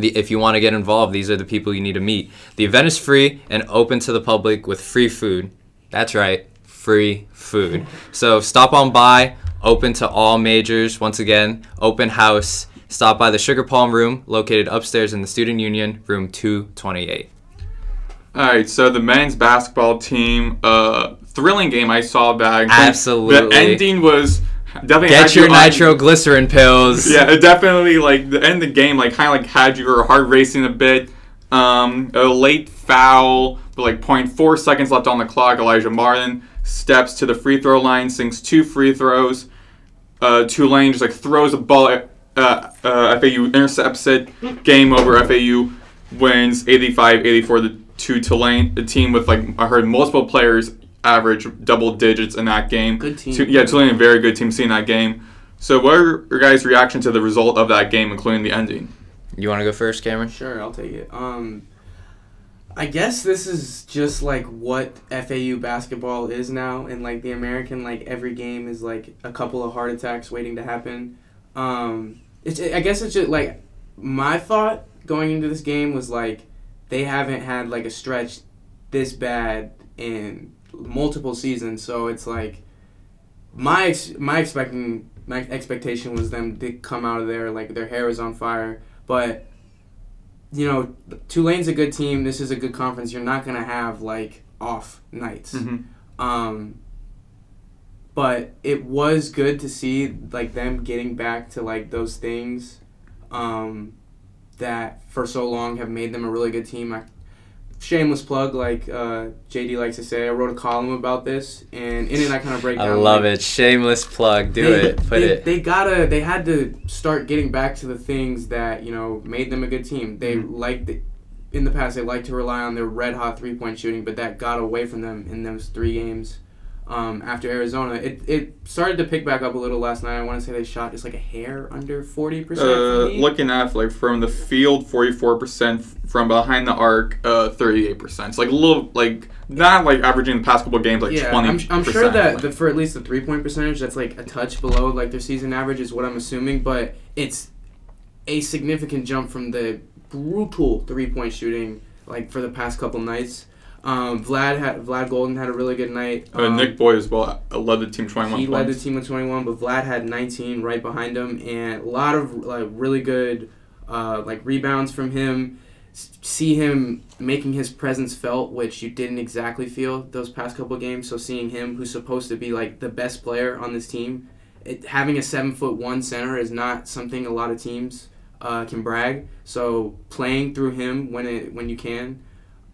the, if you want to get involved, these are the people you need to meet. The event is free and open to the public with free food. That's right, free food. So stop on by, open to all majors. Once again, open house. Stop by the Sugar Palm Room, located upstairs in the Student Union, room 228. All right, so the men's basketball team, uh, thrilling game. I saw back. Absolutely. The ending was definitely Get you your on- nitroglycerin pills. Yeah, it definitely like the end of the game, like kind of like had you your heart racing a bit. Um, a late foul, with like 0.4 seconds left on the clock. Alijah Martin steps to the free throw line, sinks two free throws. Uh, Tulane just like throws a ball. At, uh, uh, FAU intercepts it. Game over. FAU wins 85-84 the to Tulane, a team with like I heard multiple players average double digits in that game. Good team. Tu- yeah, Tulane a very good team seeing that game. So what are your guys' reaction to the result of that game, including the ending? You want to go first, Cameron? Sure, I'll take it. Um, I guess this is just like what FAU basketball is now, and like the American, like every game is like a couple of heart attacks waiting to happen. Um, it's I guess it's just like my thought going into this game was like they haven't had like a stretch this bad in multiple seasons, so it's like my ex- my expecting my expectation was them to come out of there like their hair was on fire, but you know, Tulane's a good team. This is a good conference. You're not gonna have like off nights. Um, but it was good to see like them getting back to like those things um, that for so long have made them a really good team. I, shameless plug, like uh, JD likes to say. I wrote a column about this, and in it I kind of break down. I love like, it. Shameless plug. Do they- it. Put they, it. They gotta. They had to start getting back to the things that you know made them a good team. They Mhm. liked in the past. They liked to rely on their red hot three point shooting, but that got away from them in those three games. Um, after Arizona, it, it started to pick back up a little last night. I want to say they shot just like a hair under forty percent. Uh, looking at like from the field, forty four percent from behind the arc, uh, thirty eight percent. It's like a little like not like averaging the past couple games like yeah, twenty. I'm, I'm sure that the, for at least the three point percentage, that's like a touch below like their season average is what I'm assuming, but it's a significant jump from the brutal three point shooting like for the past couple nights. Um, Vlad had Vlad Goldin had a really good night. uh, Um, Nick Boyd as well uh, led the team twenty one he led the team with 21, but Vlad had 19 right behind him, and a lot of like really good uh, like rebounds from him. S- See him making his presence felt, which you didn't exactly feel those past couple games. So seeing him, who's supposed to be like the best player on this team, it, having a seven foot one center is not something a lot of teams uh, can brag. So playing through him when it when you can,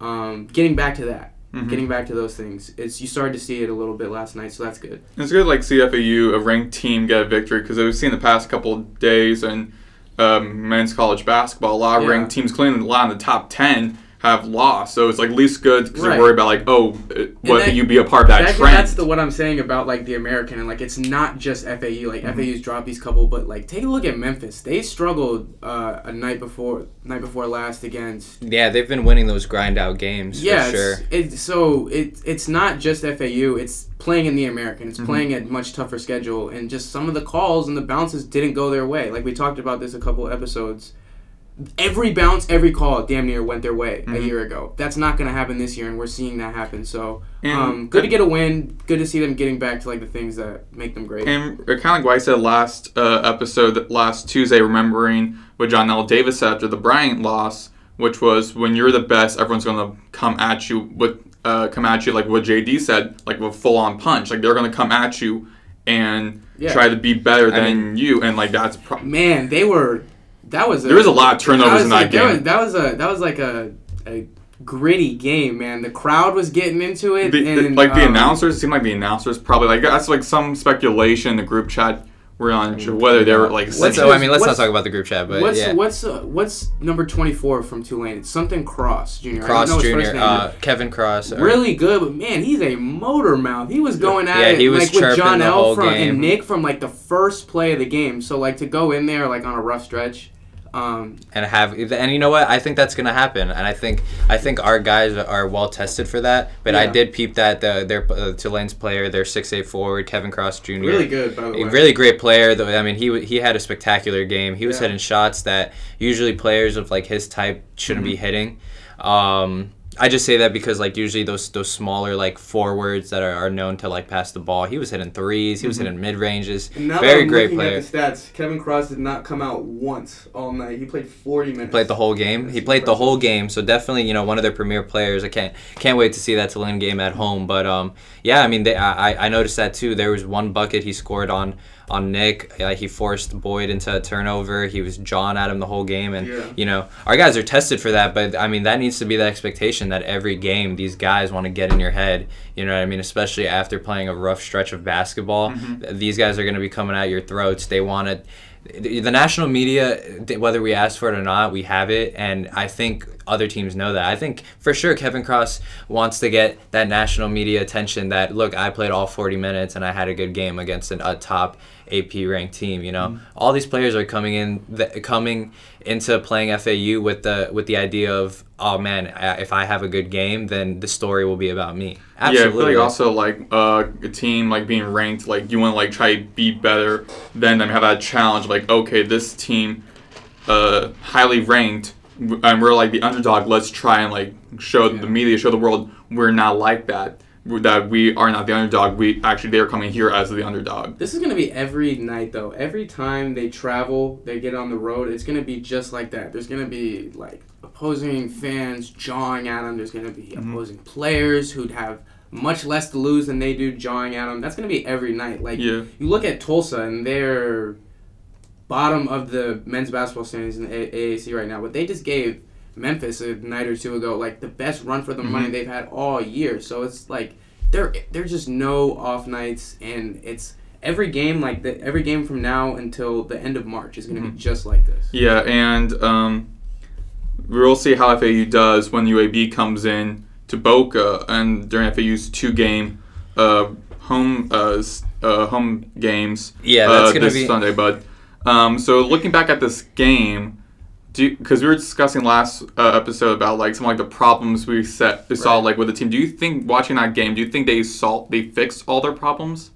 um, getting back to that, Mhm. getting back to those things, it's you started to see it a little bit last night, so that's good. It's good like CFAU, a ranked team, get a victory because we've seen the past couple days and um, men's college basketball, a lot of Yeah. ranked teams, including a lot in the top ten, have lost. So it's like least good because Right. they're worried about like, oh, uh, what that- if you be a part of that, That- trend? that's the what I'm saying about like the American and like it's not just FAU. Like Mm-hmm. FAU's dropped these couple, but like take a look at Memphis. They struggled uh, a night before night before last against. Yeah, they've been winning those grind out games Yeah, for sure. it's, it's so it it's not just FAU. It's playing in the American. It's playing a much tougher schedule, and just some of the calls and the bounces didn't go their way. Like we talked about this a couple episodes. Every bounce, every call, damn near went their way a Mhm. year ago. That's not going to happen this year, and we're seeing that happen. So, And- um, good to get a win. Good to see them getting back to like the things that make them great. And kind of like what I said last uh, episode, last Tuesday, remembering what Johnell Davis said after the Bryant loss, which was when you're the best, everyone's going to come at you with uh, come at you like what JD said, like with full on punch. Like they're going to come at you and Yeah. try to be better I than you, and like that's pro- Man, they were. That was a, There was a lot of turnovers that was in that like, game. was, that was a that was like a, a gritty game, man. The crowd was getting into it. the, the- and, like the um, announcers seemed like the announcers probably like that's like some speculation in the group chat. We're on whether they were like What's Let's, his- oh, I mean, let's not talk about the group chat, but what's yeah. what's uh, what's number twenty four from Tulane? It's something Cross Junior. Cross know his first Junior, uh, Kevin Cross. or- really good, but man, he's a motor mouth. He was going at Yeah, it he was like with John the L from and Nick from like the first play of the game. So like to go in there like on a rough stretch, Um, and have and you know what? I think that's gonna happen. And I think I think our guys are well tested for that. But I did peep that the their uh, Tulane's player their six eight forward Kevin Cross Jr. really good, by the way. really great player though. I mean he he had a spectacular game. He was Yeah. hitting shots that usually players of like his type shouldn't be hitting. Um I just say that because like usually those those smaller like forwards that are, are known to like pass the ball he was hitting threes he was hitting mid ranges very great player At the stats, Kevin Cross did not come out once all night. He played 40 minutes. played the whole game. That's he played the whole game, so definitely you know one of their premier players. I can't can't wait to see that Tulane game at home. But um, yeah, I mean they, I I- I noticed that too. There was one bucket he scored on on Nick. Uh, he forced Boyd into a turnover. He was jawing at him the whole game, and Yeah. you know our guys are tested for that. But I mean that needs to be the expectation that every game these guys want to get in your head. You know what I mean? Especially after playing a rough stretch of basketball, these guys are going to be coming at your throats. They want to the the national media, whether we ask for it or not, we have it, and I think other teams know that. I think for sure Kevin Cross wants to get that national media attention. That look, I played all 40 minutes and I had a good game against an, a top AP ranked team. You know, all these players are coming in, th- coming into playing FAU with the with the idea of, oh man, I- if I have a good game, then the story will be about me. Yeah, I feel Absolutely. like also like uh, a team like being ranked, like you want to like try to be better than them, have that challenge. Like okay, this team, uh, highly ranked, and we're like the underdog. Let's try and like show Yeah. the media, show the world we're not like that. That we are not the underdog. We actually they're coming here as the underdog. This is gonna be every night though. Every time they travel, they get on the road. It's gonna be just like that. There's gonna be like opposing fans jawing at them. There's gonna be Mm-hmm. opposing players who'd have much less to lose than they do jawing at them. That's gonna be every night. Like Yeah. you look at Tulsa and they're bottom of the men's basketball standings in the A- AAC right now, but they just gave Memphis a night or two ago like the best run for the money they've had all year. So it's like there there's just no off nights, and it's every game like the every game from now until the end of March is going to be just like this. Yeah, and um, we'll see how FAU does when UAB comes in to Boca and during FAU's two game uh, home uh, uh, home games. Yeah, that's uh, gonna this be- Sunday. But um, so looking back at this game, because we were discussing last uh, episode about like some like the problems we set we saw Right. like with the team. Do you think watching that game? Do you think they saw they fixed all their problems?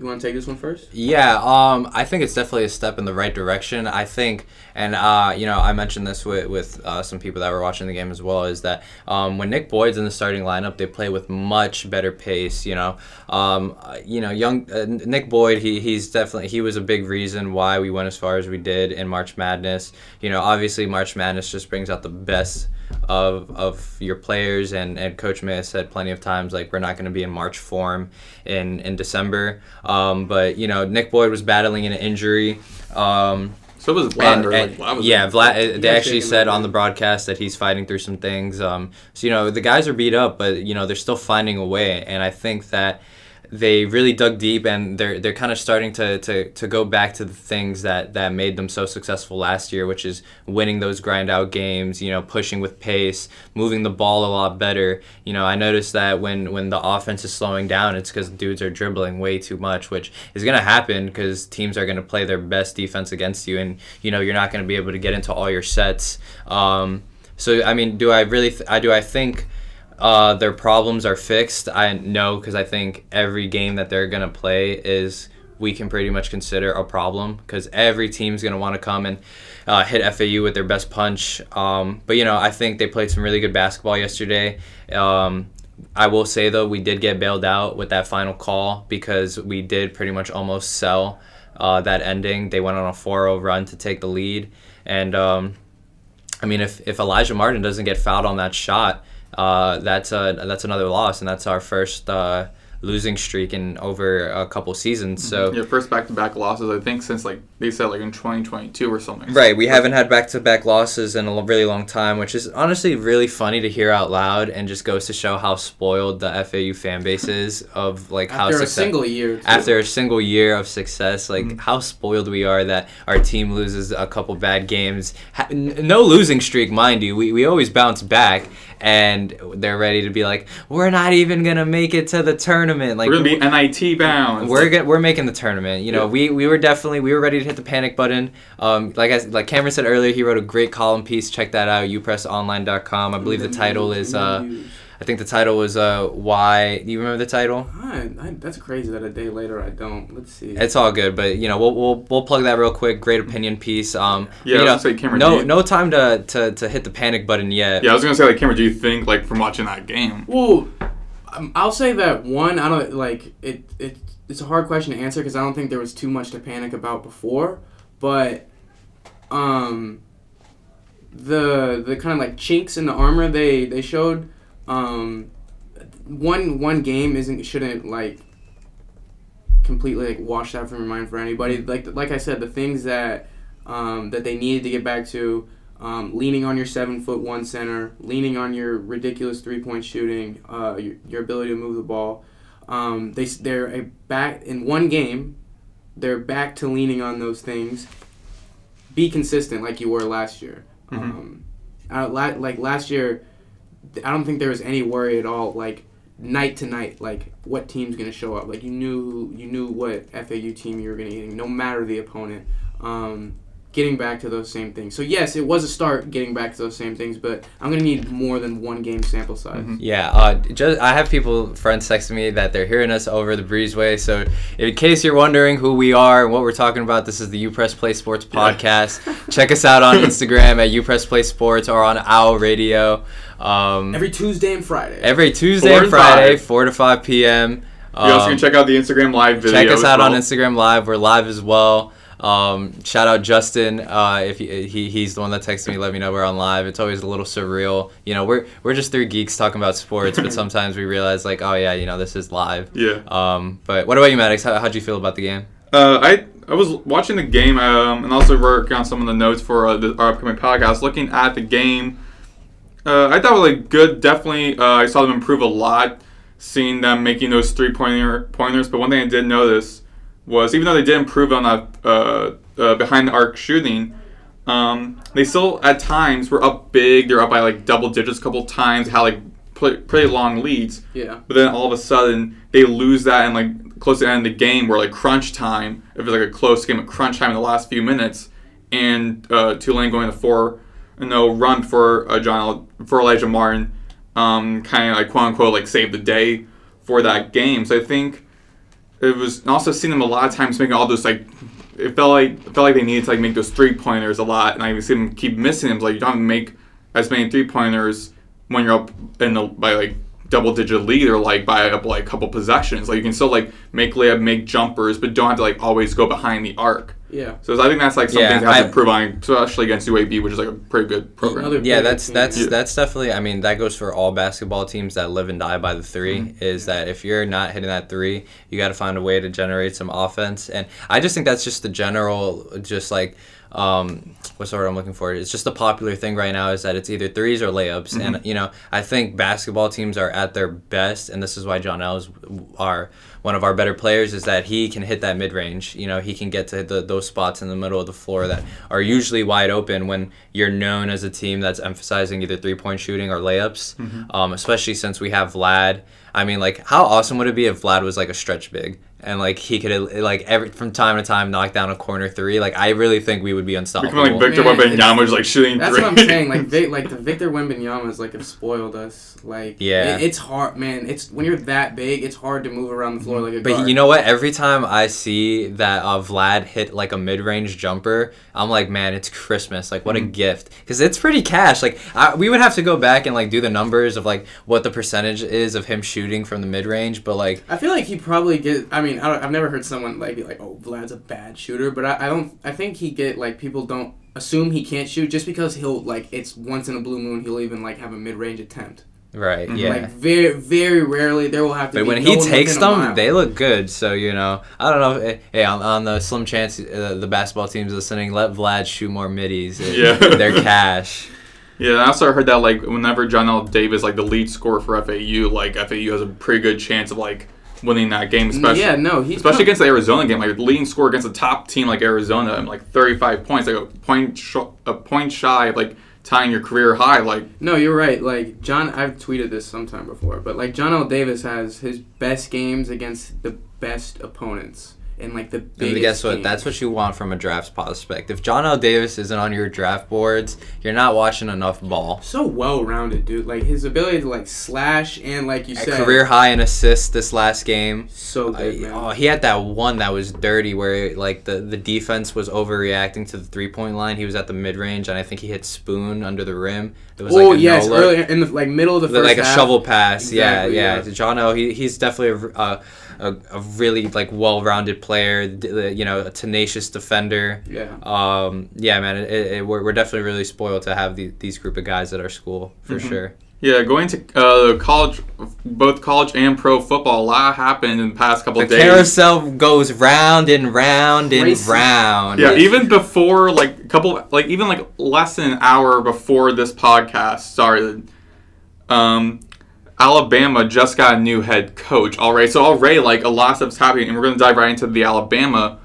You want to take this one first? Yeah, um, I think it's definitely a step in the right direction. I think, and uh, you know, I mentioned this with with uh, some people that were watching the game as well. Is that um, when Nick Boyd's in the starting lineup, they play with much better pace. You know, um, you know, young uh, Nick Boyd, he he's definitely he was a big reason why we went as far as we did in March Madness. You know, obviously March Madness just brings out the best of of your players and, and coach may have said plenty of times like we're not going to be in march form in in december um, but you know nick boyd was battling an injury um, So it was Vlad. and, and- like, was yeah, Vlad. They actually said on the broadcast that he's fighting through some things. Um, so you know the guys are beat up, but you know they're still finding a way, and I think that they really dug deep, and they're they're kind of starting to, to, to go back to the things that, that made them so successful last year, which is winning those grind out games. You know, pushing with pace, moving the ball a lot better. You know, I noticed that when when the offense is slowing down, it's because dudes are dribbling way too much, which is gonna happen because teams are gonna play their best defense against you, and you know you're not gonna be able to get into all your sets. Um, so I mean, do I really? Th- I do I think uh, their problems are fixed? I know because I think every game that they're gonna play is we can pretty much consider a problem because every team's gonna want to come and uh, hit FAU with their best punch. Um, but you know, I think they played some really good basketball yesterday. Um, I will say though, we did get bailed out with that final call because we did pretty much almost sell uh, that ending. They went on a 4-0 run to take the lead, and um, I mean, if, if Alijah Martin doesn't get fouled on that shot, uh, that's a that's another loss, and that's our first uh, losing streak in over a couple seasons. So. Yeah, first back to back losses I think since like they said like in 2022 or something. Right, we haven't had back-to-back losses in a really long time, which is honestly really funny to hear out loud, and just goes to show how spoiled the FAU fan base is of like how After a success- single year. too. after a single year of success, like mm-hmm. how spoiled we are that our team loses a couple bad games. No losing streak, mind you. We, we always bounce back, and they're ready to be like, we're not even gonna make it to the tournament. Like We're gonna be NIT bound. we're get, we're making the tournament. You know, Yeah. we, we were definitely we were ready to hit the panic button. Um, like I like Cameron said earlier, he wrote a great column piece. Check that out. upressonline.com. I believe the title is uh, I think the title was uh, why. Do you remember the title? I, I, that's crazy that a day later I don't. Let's see. It's all good, but you know we'll we'll, we'll plug that real quick. Great opinion piece. Um, Yeah, you I know, was gonna say, Cameron, no you- no time to, to to hit the panic button yet. yeah, I was gonna say like Cameron, do you think like from watching that game? Well, um, I'll say that one. I don't like it. It it's a hard question to answer because I don't think there was too much to panic about before. But um, the the kind of like chinks in the armor they they showed. Um, one one game isn't shouldn't like completely like wash that from your mind for anybody. Like like I said, the things that um, that they needed to get back to. Um, leaning on your seven foot one center, leaning on your ridiculous three point shooting, uh, your, your ability to move the ball. Um, they they're a back in one game. They're back to leaning on those things. Be consistent like you were last year. Mhm. Um, I, like last year, I don't think there was any worry at all. Like night to night, like what team's gonna show up. Like you knew you knew what FAU team you were gonna get, no matter the opponent. Um, getting back to those same things. So yes, it was a start getting back to those same things, but I'm gonna need more than one game sample size. Mhm. Yeah, uh, just I have people friends texting me that they're hearing us over the breezeway. So in case you're wondering who we are and what we're talking about, this is the U Press Play Sports podcast. Check us out on Instagram at U Press Play Sports or on Owl Radio. Um, Every Tuesday and Friday. every Tuesday Four and Friday, five. four to five p.m. You also Um, can check out the Instagram live video. check us as out on. Instagram Live. We're live as well. Um, shout out Justin. Uh, if he, he he's the one that texted me, let me know we're on live. It's always a little surreal. You know, we're we're just three geeks talking about sports, but sometimes we realize like, oh yeah, you know, this is live. Yeah. Um, but what about you, Maddox? How how'd you feel about the game? Uh, I I was watching the game um, and also working on some of the notes for uh, the, our upcoming podcast. Looking at the game, uh, I thought it was like good. Definitely, uh, I saw them improve a lot. Seeing them making those three pointer pointers, but one thing I did notice was even though they did improve on that uh, uh, behind the arc shooting, um, they still at times were up big. They're up by like double digits a couple times. Had like pretty, pretty long leads. Yeah. But then all of a sudden they lose that and like close to the end of the game where like crunch time, if it's like a close game at crunch time in the last few minutes, and uh, Tulane going to four no run for uh, John for Alijah Martin, um, kind of like quote unquote like saved the day for that game. So I think it was also seeing them a lot of times making all those like it felt like it felt like they needed to like make those three pointers a lot, and I even see them keep missing them. Like you don't make as many three pointers when you're up in the by like double digit lead or like by up like a couple possessions. Like you can still like make layup, make jumpers, but don't have to like always go behind the arc. Yeah. So I think that's like something Yeah, they have I- to improve on, especially against UAB, which is like a pretty good program. Another Yeah, that's team. that's Yeah. that's definitely. I mean, that goes for all basketball teams that live and die by the 3 mm-hmm. Is that if you're not hitting that three, you got to find a way to generate some offense. And I just think that's just the general, just like. Um, what's the word I'm looking for? It's just a popular thing right now is that it's either threes or layups, and you know I think basketball teams are at their best, and this is why Johnell is our one of our better players is that he can hit that mid range. You know, he can get to the, those spots in the middle of the floor that are usually wide open when you're known as a team that's emphasizing either three point shooting or layups. Um, especially since we have Vlad. I mean, like, how awesome would it be if Vlad was like a stretch big and like he could like every from time to time knock down a corner three? Like, I really think we would be unstoppable. Become like Victor Man, Wembanyama is like shooting That's three. what I'm saying. Like, they, like the Victor Wembanyama's like have spoiled us. Like, Yeah. it- it's hard, man. It's when you're that big, it's hard to move around the floor like a But guard. you know what? Every time I see that uh, Vlad hit like a mid-range jumper, I'm like, man, it's Christmas! Like, what Mm-hmm. a gift! Because it's pretty cash. Like, I, we would have to go back and like do the numbers of like what the percentage is of him shooting from the mid-range. But like, I feel like he probably get. I mean, I don't, I've never heard someone like be like, "Oh, Vlad's a bad shooter," but I, I don't. I think he get like people don't assume he can't shoot just because he'll like it's once in a blue moon he'll even like have a mid range attempt. right? Mhm. Yeah. Like very very rarely there will have to. but be when no he takes them, they look good. So you know, I don't know. If, hey, on, on the slim chance uh, the basketball teams listening, let Vlad shoot more middies. It- Yeah. they're cash. Yeah, and I also heard that like whenever Johnell Davis like the lead scorer for FAU, like FAU has a pretty good chance of like winning that game, especially yeah, no, he's especially come- against the Arizona game. Like leading score against a top team like Arizona, and like 35 points, like a point sh- a point shy of like tying your career high. Like No, you're right. Like John, I've tweeted this sometime before, but like Johnell Davis has his best games against the best opponents in like the And guess what? That's what you want from a draft prospect. If Johnell Davis isn't on your draft boards, you're not watching enough ball. so well rounded, dude. Like his ability to like slash and like you A said, career high in assists this last game. so good, man. oh, he had that one that was dirty where like the, the defense was overreacting to the three point line. He was at the mid range and I think he hit Spoon under the rim. It was oh like a yes, no-look. earlier in the like middle of the first like a shovel pass. Exactly, yeah, yeah, yeah. John O. He, he's definitely a, a, a, a really like well-rounded player. You know, a tenacious defender. Yeah. Um, yeah, man, it, it, we're, we're definitely really spoiled to have the, these group of guys at our school for Mm-hmm. sure. yeah, going to uh, college, both college and pro football. A lot happened in the past couple The days. The carousel goes round and round and Racing. round. Yeah, even before like a couple, like even like less than an hour before this podcast started, um, Alabama just got a new head coach. Already, so already like a lot of stuff's happening, and we're gonna dive right into the Alabama.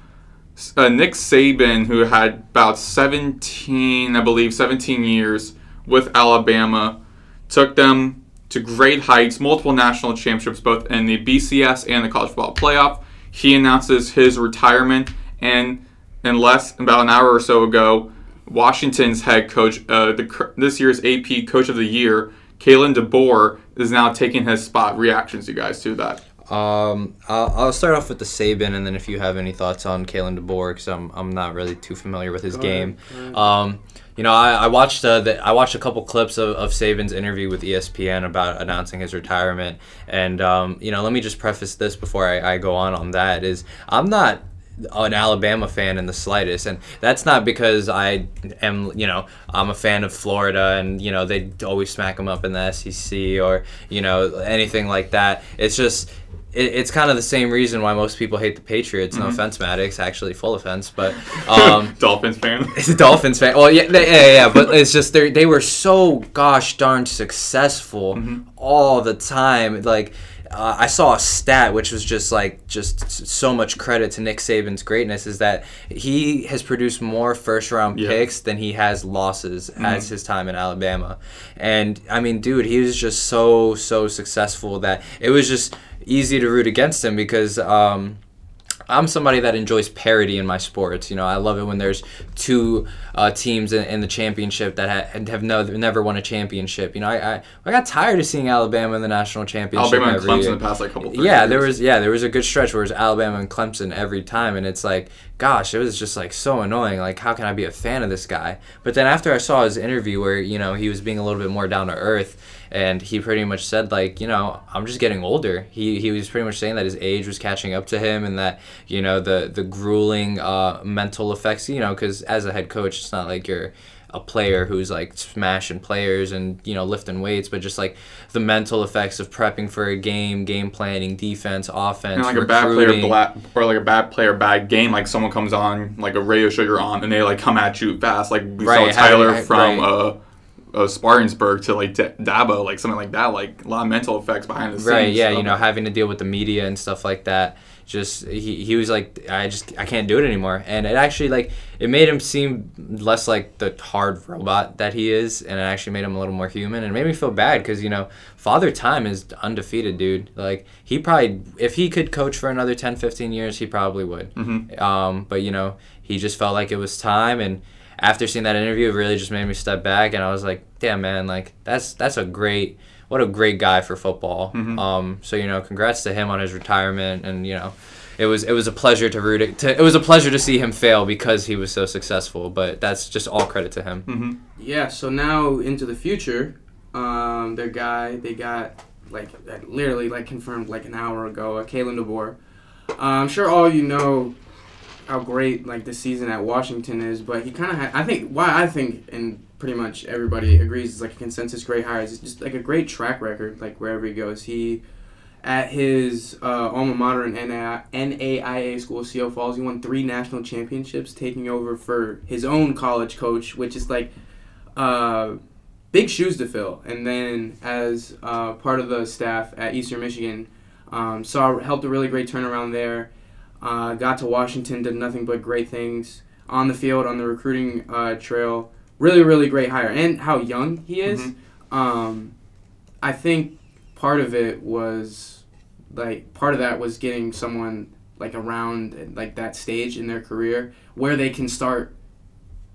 Uh, Nick Saban, who had about seventeen, I believe, seventeen years with Alabama, took them to great heights, multiple national championships, both in the BCS and the college football playoff. He announces his retirement, and in less about an hour or so ago, Washington's head coach, uh, the this year's AP Coach of the Year, Kalen DeBoer, is now taking his spot. Reactions, you guys, to that? Um, I'll, I'll start off with the Saban, and then if you have any thoughts on Kalen DeBoer, because I'm, I'm not really too familiar with his Go game. Um, you know, I, I watched uh, the, I watched a couple clips of, of Saban's interview with ESPN about announcing his retirement, and um, you know, let me just preface this before I, I go on on that is I'm not an Alabama fan in the slightest, and that's not because I am, you know, I'm a fan of Florida, and you know they always smack them up in the SEC or you know anything like that. It's just. It, it's kind of the same reason why most people hate the Patriots. No offense, Maddox. Actually, full offense, but um, Dolphins fan. it's a Dolphins fan. Well, yeah, they, yeah, yeah, but it's just they they were so gosh darn successful all the time. Like uh, I saw a stat which was just like just so much credit to Nick Saban's greatness is that he has produced more first round Yeah. picks than he has losses as his time in Alabama. And I mean, dude, he was just so so successful that it was just easy to root against him because. Um, I'm somebody that enjoys parity in my sports. You know, I love it when there's two uh, teams in, in the championship that ha- have no, never won a championship. You know, I, I I got tired of seeing Alabama in the national championship Alabama and Clemson year. the past like couple. Yeah, there was yeah there was a good stretch where it was Alabama and Clemson every time, and it's like, gosh, it was just like so annoying. Like, how can I be a fan of this guy? But then after I saw his interview where you know he was being a little bit more down to earth, and he pretty much said like, you know, I'm just getting older. He he was pretty much saying that his age was catching up to him, and that you know the the grueling uh, mental effects. You know, because as a head coach, it's not like you're a player who's like smashing players and you know lifting weights, but just like the mental effects of prepping for a game, game planning, defense, offense, and like a bad player, recruiting. or like a bad player, bad game. Like someone comes on, like a radio show you're on, and they like come at you fast. Like we Right, saw Tyler having- from right. uh, Spartanburg to like D- Dabo, like something like that. Like a lot of mental effects behind the scenes. Right, yeah, So- you know, having to deal with the media and stuff like that. Just he, he was like, I just I can't do it anymore, and it actually like it made him seem less like the hard robot that he is, and it actually made him a little more human, and it made me feel bad because you know Father Time is undefeated, dude. Like he probably if he could coach for another 10, 15 years, he probably would. Mhm. Um, but you know, he just felt like it was time, and after seeing that interview, it really just made me step back, and I was like, damn man, like that's that's a great what a great guy for football. Mhm. Um, so you know, congrats to him on his retirement, and you know, it was it was a pleasure to root it. To, it was a pleasure to see him fail because he was so successful. But that's just all credit to him. Mhm. Yeah, so now into the future, um, their guy they got like literally like confirmed like an hour ago, uh, Kalen DeBoer. Uh, I'm sure all you know how great like the season at Washington is, but he kind of I think why I think and pretty much everybody agrees is like a consensus great hire is just like a great track record like wherever he goes. He at his uh, alma mater in NAI, NAIA school, Sioux Falls, he won three national championships, taking over for his own college coach, which is like uh, big shoes to fill. And then as uh, part of the staff at Eastern Michigan, um, saw helped a really great turnaround there. Uh, got to Washington, did nothing but great things on the field, on the recruiting uh, trail. really really great hire, and how young he is. Mhm. Um, I think part of it was like part of that was getting someone like around like that stage in their career where they can start.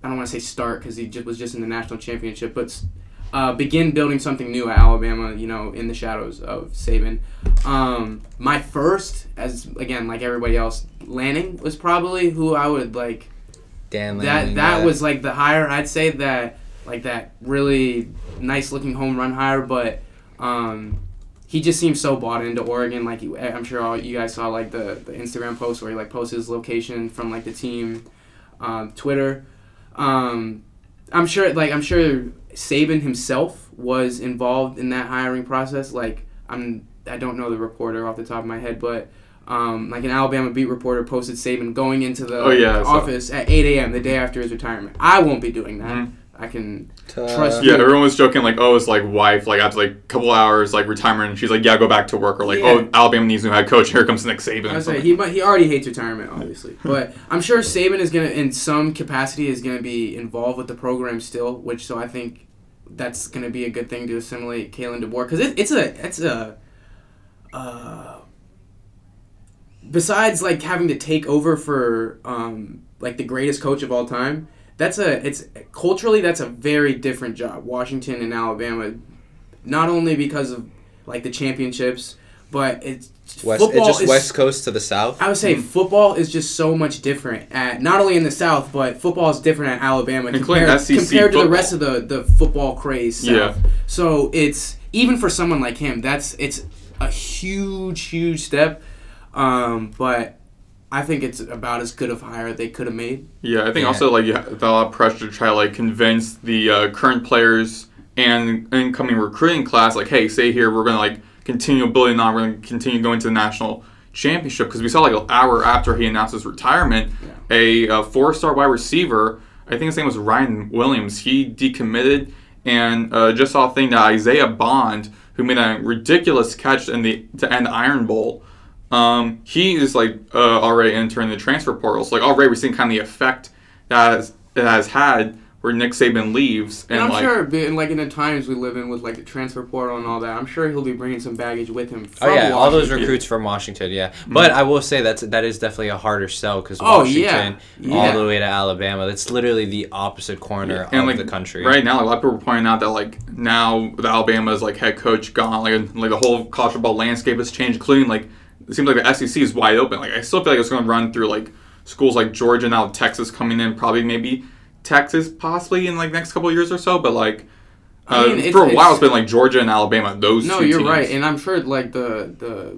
I don't want to say start because he just was just in the national championship, but uh, begin building something new at Alabama. You know, in the shadows of Saban. Um, my first, as again like everybody else, Lanning was probably who I would like Dan that Lanning, that yeah. was like the hire. I'd say that like that really nice looking home run hire, but um, he just seems so bought into Oregon. Like I'm sure all you guys saw like the, the Instagram post where he like posted his location from like the team um, Twitter. Um, I'm sure like I'm sure Saban himself was involved in that hiring process. Like I'm I don't know the reporter off the top of my head, but. Um, like an Alabama beat reporter posted Saban going into the Oh, yeah, office at 8 a.m. the day after his retirement. I won't be doing that. Mhm. I can Uh, trust Yeah, everyone was joking like, oh, it's like wife, like after like a couple hours like retirement, she's like, yeah, go back to work, or like, Yeah. oh, Alabama needs a new head coach. Here comes Nick Saban. I say he might, he already hates retirement, obviously, but I'm sure Saban is gonna, in some capacity, is gonna be involved with the program still. Which so I think that's gonna be a good thing to assimilate Kalen DeBoer because it, it's a it's a. Uh, besides like having to take over for um, like the greatest coach of all time, that's a it's culturally that's a very different job. Washington and Alabama, not only because of like the championships, but it's West, football it's just is- West Coast to the South. I would say football is just so much different at not only in the South, but football is different at Alabama Including compared, compared to the rest of the, the football craze. South. Yeah. So it's even for someone like him, that's it's a huge, huge step. Um, but I think it's about as good of a hire they could have made. Yeah, I think Yeah. also like you have a lot of pressure to try to like convince the uh, current players and incoming recruiting class, like, hey, stay here. We're gonna like continue building on. We're gonna continue going to the national championship because we saw like an hour after he announced his retirement, a, uh four-star wide receiver. I think his name was Ryan Williams. He decommitted, and uh, just saw a thing that Isaiah Bond, who made a ridiculous catch in the to end the Iron Bowl. Um, he is like uh, already entering the transfer portal. So like already we're seeing kind of the effect that has, it has had where Nick Saban leaves and, And, I'm like sure, in, like in the times we live in with like the transfer portal and all that, I'm sure he'll be bringing some baggage with him. From Oh yeah, all those recruits from Washington. Yeah, but I will say that's that is definitely a harder sell because Oh, Washington yeah. all Yeah. the way to Alabama. That's literally the opposite corner and of like the country. right now, like, a lot of people are pointing out that like now with Alabama's like head coach gone, like like the whole college football landscape has changed, including like it seems like the SEC is wide open. Like I still feel like it's going to run through like schools like Georgia now, Texas coming in, probably maybe Texas possibly in like next couple of years or so, but like. I Uh, mean, it's- for a while, it's- been like Georgia and Alabama. Those No, two you're teams. right, and I'm sure like the the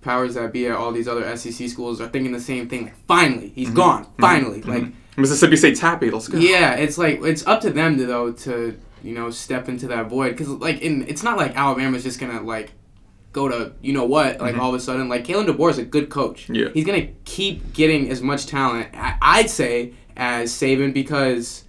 powers that be at all these other SEC schools are thinking the same thing. Like, finally, he's mm-hmm. gone. Mm-hmm. Finally, mm-hmm. like Mississippi State's happy. Let's go. yeah, it's like it's up to them to though to you know step into that void because like in it's not like Alabama's just gonna like go to you know what like Mhm. all of a sudden like Kalen DeBoer is a good coach. Yeah. he's gonna keep getting as much talent I- I'd say as Saban because.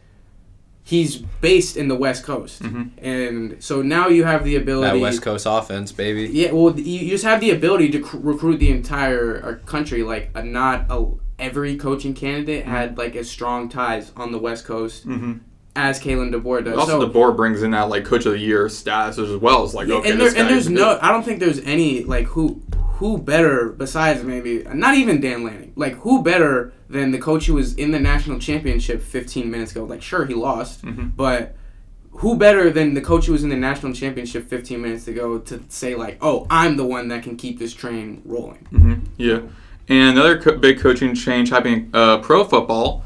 He's based in the West Coast, Mhm. and so now you have the ability. That West Coast offense, baby. Yeah, well, you you just have the ability to cr- recruit the entire uh, country. Like, uh, not a, every coaching candidate had like as strong ties on the West Coast Mm-hmm. As Kalen DeBoer does. Also, so, the board brings in that like coach of the year status as well It's like yeah, okay, and, this there, and there's no. I don't think there's any like who who better besides maybe not even Dan Lanning. Like, who better than the coach who was in the national championship 15 minutes ago? Like, sure he lost, Mhm. but. Who better than the coach who was in the national championship 15 minutes ago to say like, "Oh, I'm the one that can keep this train rolling." hmm Yeah, and another co- big coaching change happening uh, pro football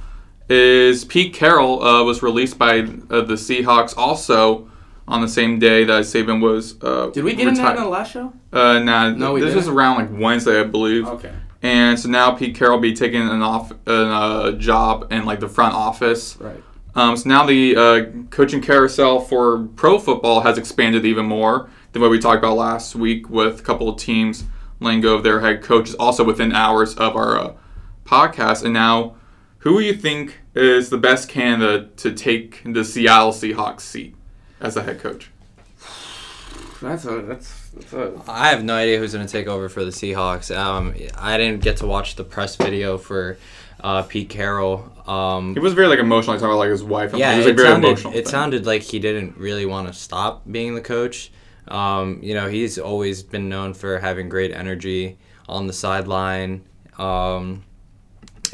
is Pete Carroll uh, was released by uh, the Seahawks also on the same day that Saban was. Uh, Did we get into that in the last show? Uh, nah, No, we this was didn't. around like Wednesday, I believe. Okay. And so now Pete Carroll will be taking an off a uh, job in like the front office. Right. Um, so now the uh, coaching carousel for pro football has expanded even more than what we talked about last week with a couple of teams letting go of their head coaches, also within hours of our uh, podcast. And now, who do you think is the best candidate to take the Seattle Seahawks seat as a head coach? That's a that's, that's a I have no idea who's going to take over for the Seahawks. Um, I didn't get to watch the press video for uh, Pete Carroll. Um, He was very like emotional. He talked about like his wife. And yeah, he was like it very sounded emotional. it sounded like he didn't really want to stop being the coach. Um, you know, he's always been known for having great energy on the sideline. Um, and,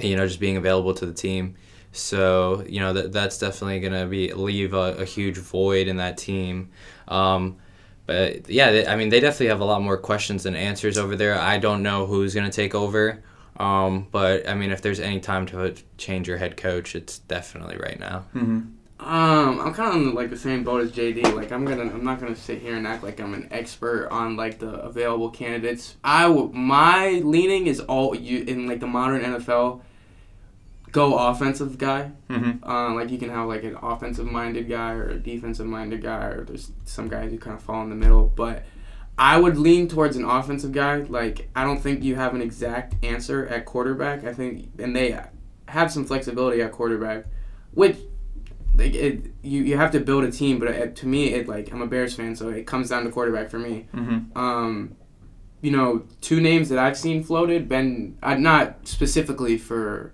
you know, just being available to the team. So you know that that's definitely gonna be leave a, a huge void in that team. Um, but yeah, they, I mean, they definitely have a lot more questions than answers over there. I don't know who's gonna take over. Um, but I mean, if there's any time to change your head coach, it's definitely right now. Mhm. Um, I'm kind of on like the same boat as JD. Like, I'm gonna, I'm not gonna sit here and act like I'm an expert on like the available candidates. I, w- my leaning is all you in like the modern NFL. Go offensive guy. Mhm. Uh, like you can have like an offensive minded guy or a defensive minded guy, or there's some guys who kind of fall in the middle. But I would lean towards an offensive guy. Like I don't think you have an exact answer at quarterback. I think, and they have some flexibility at quarterback, which like it, you you have to build a team. But it, to me, it like I'm a Bears fan, so it comes down to quarterback for me. Mhm. Um, you know, two names that I've seen floated, Ben, uh, not specifically for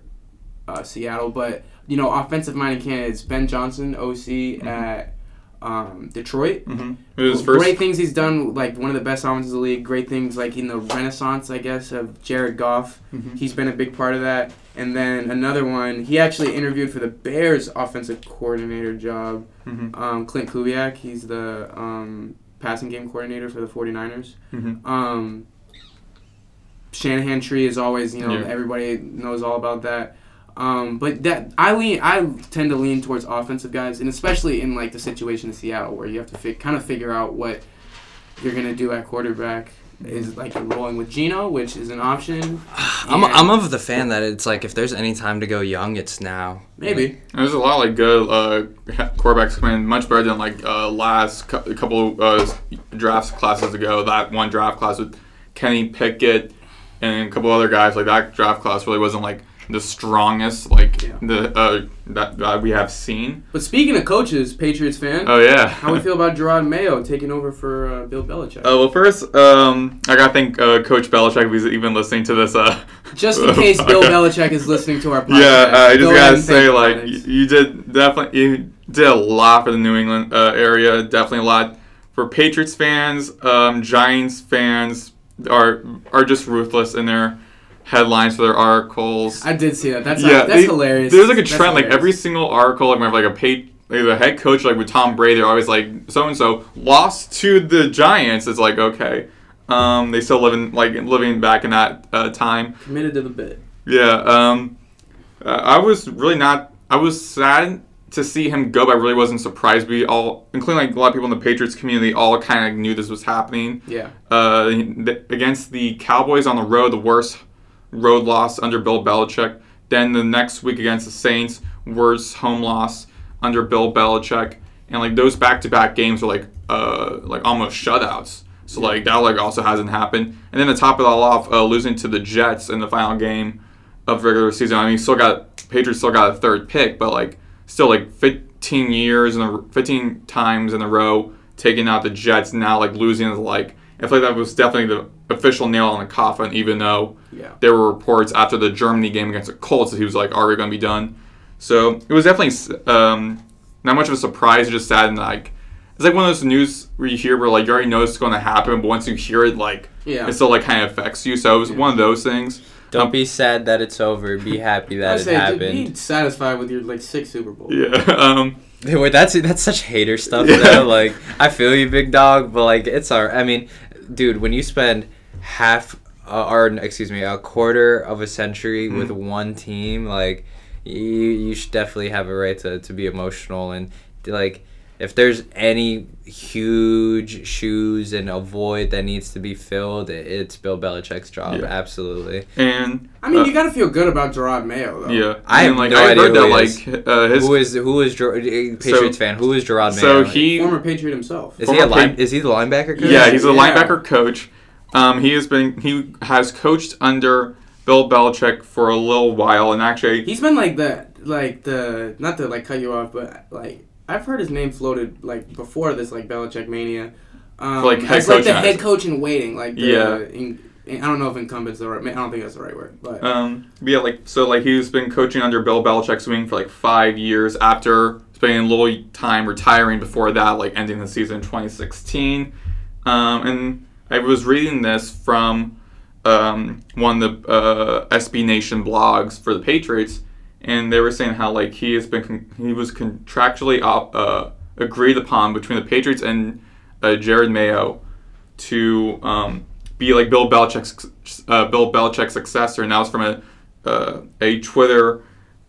uh, Seattle, but you know, offensive minded candidates, Ben Johnson, OC at um, Detroit. Mhm. First. Great things he's done, like one of the best offenses in the league. Great things, like in the renaissance, I guess, of Jared Goff. Mhm. He's been a big part of that. And then another one, he actually interviewed for the Bears offensive coordinator job. Mhm. Um, Klint Kubiak, he's the um, passing game coordinator for the 49ers. Mhm. Um, Shanahan tree is always, you know, Yeah. everybody knows all about that. Um, but that I lean, I tend to lean towards offensive guys, and especially in like the situation in Seattle where you have to fi- kind of figure out what you're gonna do at quarterback. Is like you're rolling with Geno, which is an option. I'm, I'm of the fan that it's like if there's any time to go young, it's now. maybe. There's a lot of like good uh, quarterbacks coming in, much better than like uh, last cou- couple uh, drafts classes ago. That one draft class with Kenny Pickett and a couple other guys. Like that draft class really wasn't like the strongest like Yeah. the uh, that, that we have seen. But speaking of coaches, Patriots fan, Oh yeah. how we feel about Gerard Mayo taking over for uh, Bill Belichick? Uh, well, first, um, I gotta thank uh, Coach Belichick if he's even listening to this. Uh, Just in case Bill. Belichick is listening to our podcast. Yeah, uh, I just go gotta say, like, you, you did definitely, you did a lot for the New England uh, area. Definitely a lot for Patriots fans, um, Giants fans are are just ruthless in their headlines for their articles. I did see that. That's yeah, that's they- hilarious. There's like a trend, like every single article, like whenever like a page, like the head coach, like with Tom Brady, they're always like so and so lost to the Giants. It's like okay, um, they still living like living back in that uh, time. committed to the bit. Yeah, um, uh, I was really not. I was sad to see him go, but I really wasn't surprised. We all, including like a lot of people in the Patriots community, all kind of knew this was happening. Yeah. Uh, against the Cowboys on the road, the worst road loss under Bill Belichick. Then the next week against the Saints, worst home loss under Bill Belichick. And like those back-to-back games were like uh like almost shutouts. So like that like also hasn't happened. And then to top it all off, uh, losing to the Jets in the final game of regular season. I mean, still got Patriots still got a third pick, but like still like 15 years and 15 times in a row taking out the Jets. Now like losing is like I feel like that was definitely the official nail on the coffin. Even though Yeah. there were reports after the Germany game against the Colts that he was like already going to be done. So it was definitely um, not much of a surprise, just sad and like it's like one of those news where you hear where like you already know it's going to happen, but once you hear it, like Yeah. it still like kind of affects you. So it was one of those things. Don't be sad that it's over. Be happy I that it say, happened. be satisfied with your like six Super Bowl. Yeah. Um, Wait, that's that's such hater stuff Yeah. though. Like I feel you, big dog, but like it's our. I mean, dude, when you spend half uh, or excuse me, a quarter of a century with Mm-hmm. one team, like you you should definitely have a right to to be emotional and like if there's any huge shoes and a void that needs to be filled, it's Bill Belichick's job. Yeah. Absolutely. and I mean, uh, you got to feel good about Gerard Mayo, though. yeah, I have like no I idea heard who that like uh, his who is who is Ger- uh, Patriots fan? Who is Gerard Mayo? so he Former Patriot himself. is he a former line, Pa- is he the linebacker coach? Yeah, he's a Yeah. linebacker coach. Um, he has been he has coached under Bill Belichick for a little while, and actually, He's been like the like the not to like cut you off, but like I've heard his name floated like before this like Belichick mania. Um, like, head as like the head coach in waiting, like the, Yeah. in, I don't know if incumbent's the right. I don't think that's the right word, but Um, yeah, like so, like he's been coaching under Bill Belichick's wing for like five years after spending a little time retiring before that, like ending the season in 2016. Um, and I was reading this from um, one of the uh, SB Nation blogs for the Patriots, and they were saying how like he has been con- he was contractually op- uh, agreed upon between the Patriots and uh, Jerod Mayo to um, be like Bill Belichick's uh, Bill Belichick's successor, and that was from a uh, a Twitter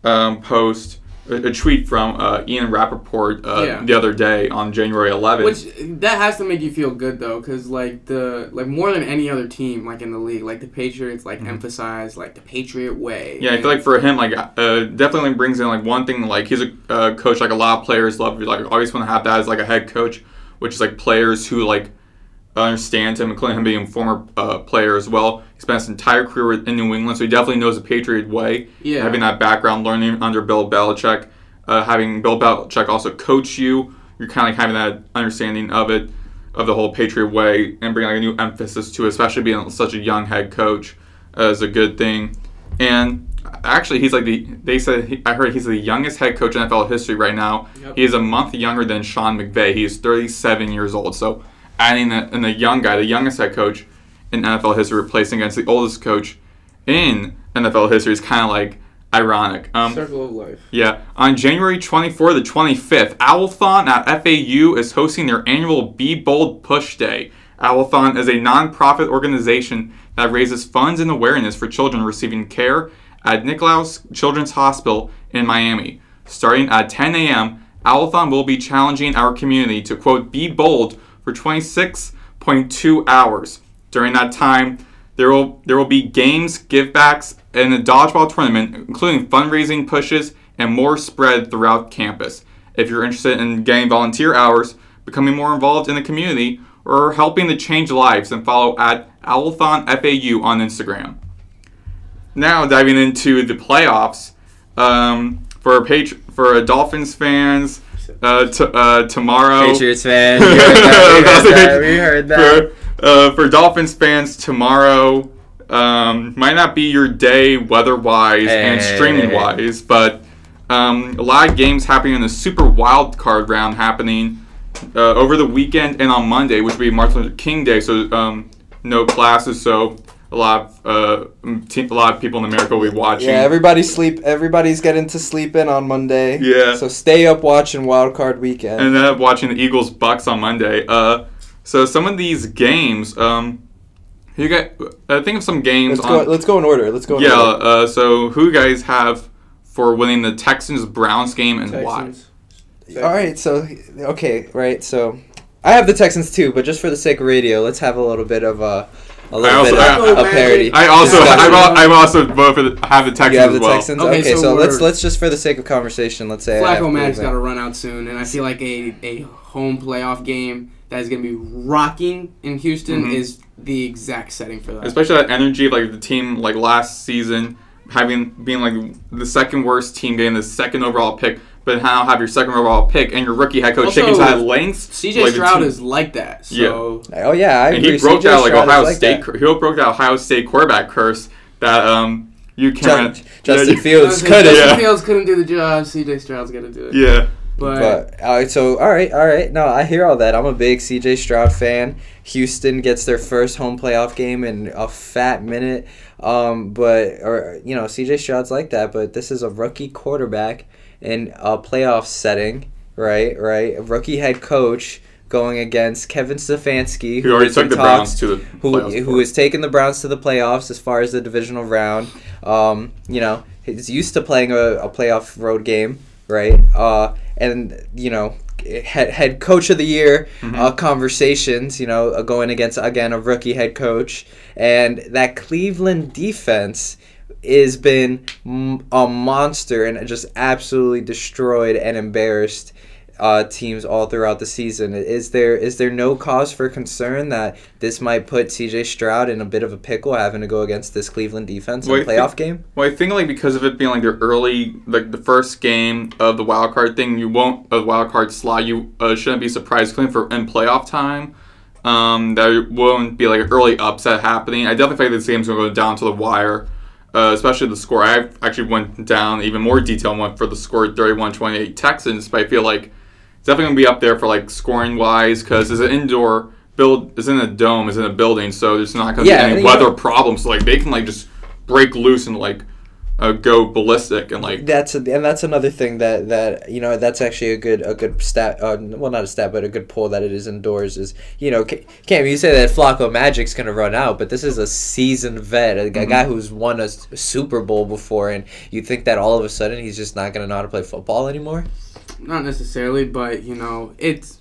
um, post, a, tweet from uh, Ian Rapoport uh, Yeah. the other day on January 11th. which that has to make you feel good though, because like the like more than any other team like in the league, like the Patriots like emphasize like the Patriot way. Mm-hmm. yeah, I feel like for him, like uh, definitely brings in like one thing. Like he's a uh, coach, like a lot of players love. Like always want to have that as like a head coach, which is like players who like understand him, including him being a former uh, player as well. He spent his entire career in New England, so he definitely knows the Patriot way. Yeah. Having that background, learning under Bill Belichick, uh, having Bill Belichick also coach you, you're kind of like having that understanding of it, of the whole Patriot way, and bringing like a new emphasis to it, especially being such a young head coach, uh, is a good thing. And actually, he's like the they said he, I heard he's the youngest head coach in NFL history right now. Yep. He is a month younger than Sean McVay. He is 37 years old. So adding the, and the young guy, the youngest head coach in NFL history, replacing against the oldest coach in NFL history is kind of like ironic. Um, Circle of life. yeah. On January 24th to 25th, Owlthon at FAU is hosting their annual Be Bold Push Day. Owlthon is a nonprofit organization that raises funds and awareness for children receiving care at Nicklaus Children's Hospital in Miami. Starting at 10 a.m., Owlthon will be challenging our community to, quote, be bold for 26.2 hours. During that time, there will there will be games, givebacks, and a dodgeball tournament, including fundraising pushes and more spread throughout campus. If you're interested in getting volunteer hours, becoming more involved in the community, or helping to change lives, then follow at Owlthon FAU on Instagram. Now diving into the playoffs, um, for Patri- for Dolphins fans, uh, t- uh, tomorrow. Patriots fan. We heard that. We heard that. We heard that. For, uh, for Dolphins fans, tomorrow um, might not be your day weather-wise and streaming-wise, but um, a lot of games happening in the Super Wild Card round happening uh, over the weekend and on Monday, which would be Martin Luther King Day. So um, no classes, so a lot of uh, te- a lot of people in America will be watching. Yeah, everybody sleep. Everybody's getting to sleep in on Monday. Yeah. So stay up watching Wild Card Weekend. and then up watching the Eagles Bucks on Monday. Uh, so some of these games, um, you got uh, think of some games. let's go. on, Let's go in order. Let's go. In yeah. order. Uh, so who you guys have for winning the Texans Browns game and Texans. All right. So okay. Right. So I have the Texans too, but just for the sake of radio, let's have a little bit of a a little also- bit I- of a parody. I also Discussion. I'm, al- I'm also vote for the, have the Texans you have the as well. Texans. Okay, Okay, so so, let's let's just for the sake of conversation, let's say I have Flacco Mag's Cleveland. got to run out soon, and I feel like a, a home playoff game that is going to be rocking in Houston Mhm. is the exact setting for that. Especially that energy of like the team like last season having being like the second worst team getting the second overall pick, but now have your second overall pick and your rookie head coach Also, taking to that length. CJ like, Stroud is like that. So Oh yeah, I and agree. he broke CJ that like Ohio like State. that. He broke that Ohio State quarterback curse that um you can't. Justin yeah, Fields Justin could have. Yeah. Fields couldn't do the job. CJ Stroud's going to do it. Yeah, But, But all right, so all right, all right. No, I hear all that. I'm a big CJ Stroud fan. Houston gets their first home playoff game in a fat minute. Um, but or you know, CJ Stroud's like that. But this is a rookie quarterback in a playoff setting, right? Right, a rookie head coach going against Kevin Stefanski, who already took the talks- Browns to the who playoffs who has taken the Browns to the playoffs as far as the divisional round. Um, you know, he's used to playing a, a playoff road game, right? Uh, and you know, head head coach of the year Mm-hmm. uh, conversations. You know, uh, going against again a rookie head coach, and that Cleveland defense has been a monster and just absolutely destroyed and embarrassed uh, teams all throughout the season. Is there is there no cause for concern that this might put C.J. Stroud in a bit of a pickle having to go against this Cleveland defense in Well, a I think- playoff game? Well, I think like because of it being like the early, like the first game of the wild card thing, you won't a wild card slot. You uh, shouldn't be surprised, including for in playoff time. Um, there won't be like an early upset happening. I definitely think this game's gonna go down to the wire, uh, especially the score. I actually went down even more detail and went for the score 31-28 Texans, but I feel like it's definitely gonna be up there for like scoring wise because it's an indoor build. It's in a dome. It's in a building, so there's not gonna Yeah, be any weather problems. So like they can like just break loose and like uh, go ballistic and like That's a, and that's another thing that that you know that's actually a good a good stat. Uh, well, not a stat, but a good pull that it is indoors. Is you know, Ca- Cam, you say that Flacco Magic's gonna run out, but this is a seasoned vet, a, a guy who's won a Super Bowl before, and you think that all of a sudden he's just not gonna know how to play football anymore? Not necessarily, but you know, it's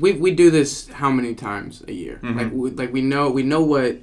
we we do this how many times a year? Mhm. Like we, like we know we know what it.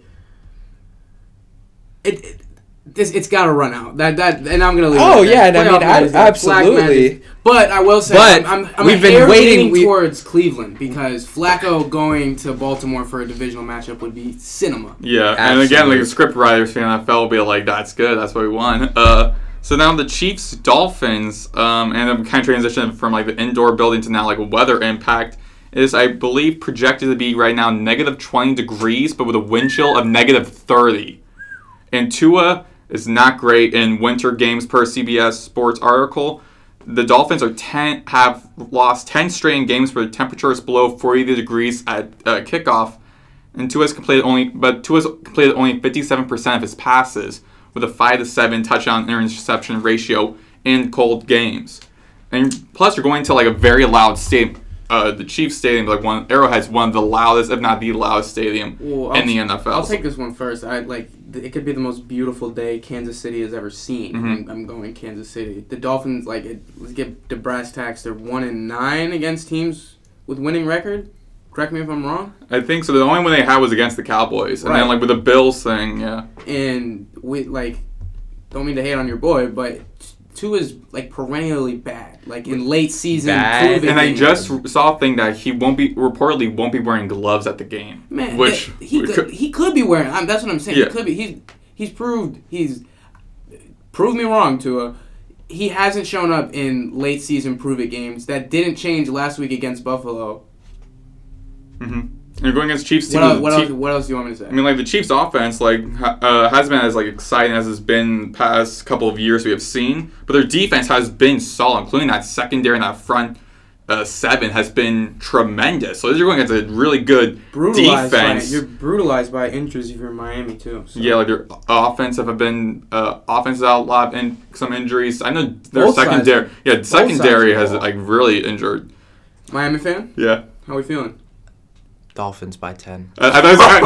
it this it's got to run out. That that and I'm gonna leave. Oh, it yeah, and I mean, Playoff Magic, absolutely. But I will say, But I'm, I'm, I'm we've been waiting- we- towards Cleveland because Flacco going to Baltimore for a divisional matchup would be cinema. Yeah, and again, like the script writers for the NFL will be like, "That's good. That's what we want." Uh, so now the Chiefs Dolphins, um, and I'm kind of transition from like the indoor building to now like weather impact is I believe projected to be right now negative 20 degrees, but with a wind chill of negative 30. And Tua is not great in winter games per CBS Sports article. The Dolphins are 10 have lost 10 straight games where the temperature is below 40 degrees at uh, kickoff and Tua's completed only, but Tua's completed only 57% of his passes with a five to seven touchdown interception ratio in cold games. And plus, you're going to like a very loud stadium. Uh, the Chiefs Stadium, like one Arrowhead's one of the loudest, if not the loudest stadium Well, in the NFL. I'll take this one first. I like it could be the most beautiful day Kansas City has ever seen. Mhm. I'm, I'm going Kansas City. The Dolphins like it, let's get the brass tacks. They're one in nine against teams with winning record. Correct me if I'm wrong. I think so. The only one they had was against the Cowboys, and then like with the Bills thing, yeah. And we like don't mean to hate on your boy, but Tua is like perennially bad. Like in late season, Bad? And I just saw a thing that he won't be reportedly won't be wearing gloves at the game, Man, which that- he could, he could be wearing. I'm, that's what I'm saying. Yeah. He could be. He's he's proved he's proved me wrong. Tua. He hasn't shown up in late season prove it games. That didn't change last week against Buffalo. hmm You're going against Chiefs team. What else, what, the else, what else do you want me to say? I mean, like the Chiefs' offense, like uh, has been as like exciting as it's been past couple of years we have seen, but their defense has been solid, including that secondary and that front uh, seven has been tremendous. So you're going against a really good brutalized defense. by you're brutalized by injuries if you're in Miami too. So. yeah, like their offensive have been uh, offenses out a lot and some injuries. I know their Both sides. secondary, yeah, sides secondary has like really injured. Miami fan, Yeah, how are we feeling? Dolphins by ten. I, I, thought- I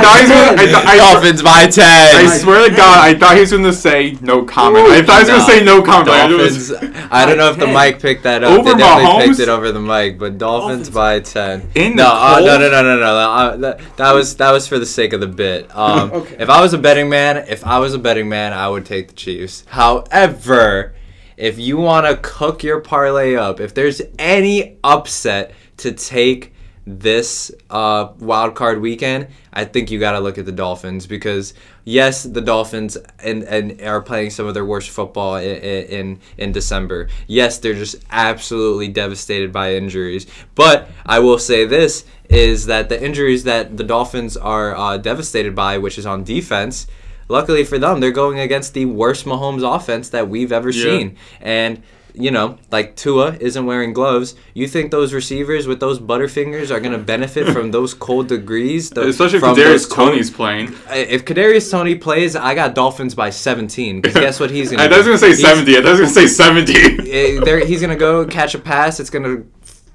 thought he was gonna- I thought- I- Dolphins by 10. I swear to God, I thought he was going to say no comment. I thought he was going to say no comment. I Dolphins. I don't know if the mic picked that up. Over they definitely Mahomes? picked it over the mic, but Dolphins, Dolphins. by ten. In no, the uh, no, cold? no, no, no, no. Uh, that, that was that was for the sake of the bit. Um, Okay. If I was a betting man, if I was a betting man, I would take the Chiefs. However, if you want to cook your parlay up, if there's any upset to take this uh, wild card weekend, I think you got to look at the Dolphins because yes, the Dolphins and, and are playing some of their worst football in, in in December. Yes, they're just absolutely devastated by injuries. But I will say this is that the injuries that the Dolphins are uh, devastated by, which is on defense. Luckily for them, they're going against the worst Mahomes offense that we've ever Yeah. seen. And you know, like Tua isn't wearing gloves. You think those receivers with those butterfingers are going to benefit from those cold degrees? The, Especially if from Darius those cold- Toney's playing. If Kadarius Toney plays, I got Dolphins by 17. Because guess what he's going to thought he was going to say 70. I was going to say 70. Eh, there, he's gonna go catch a pass. It's gonna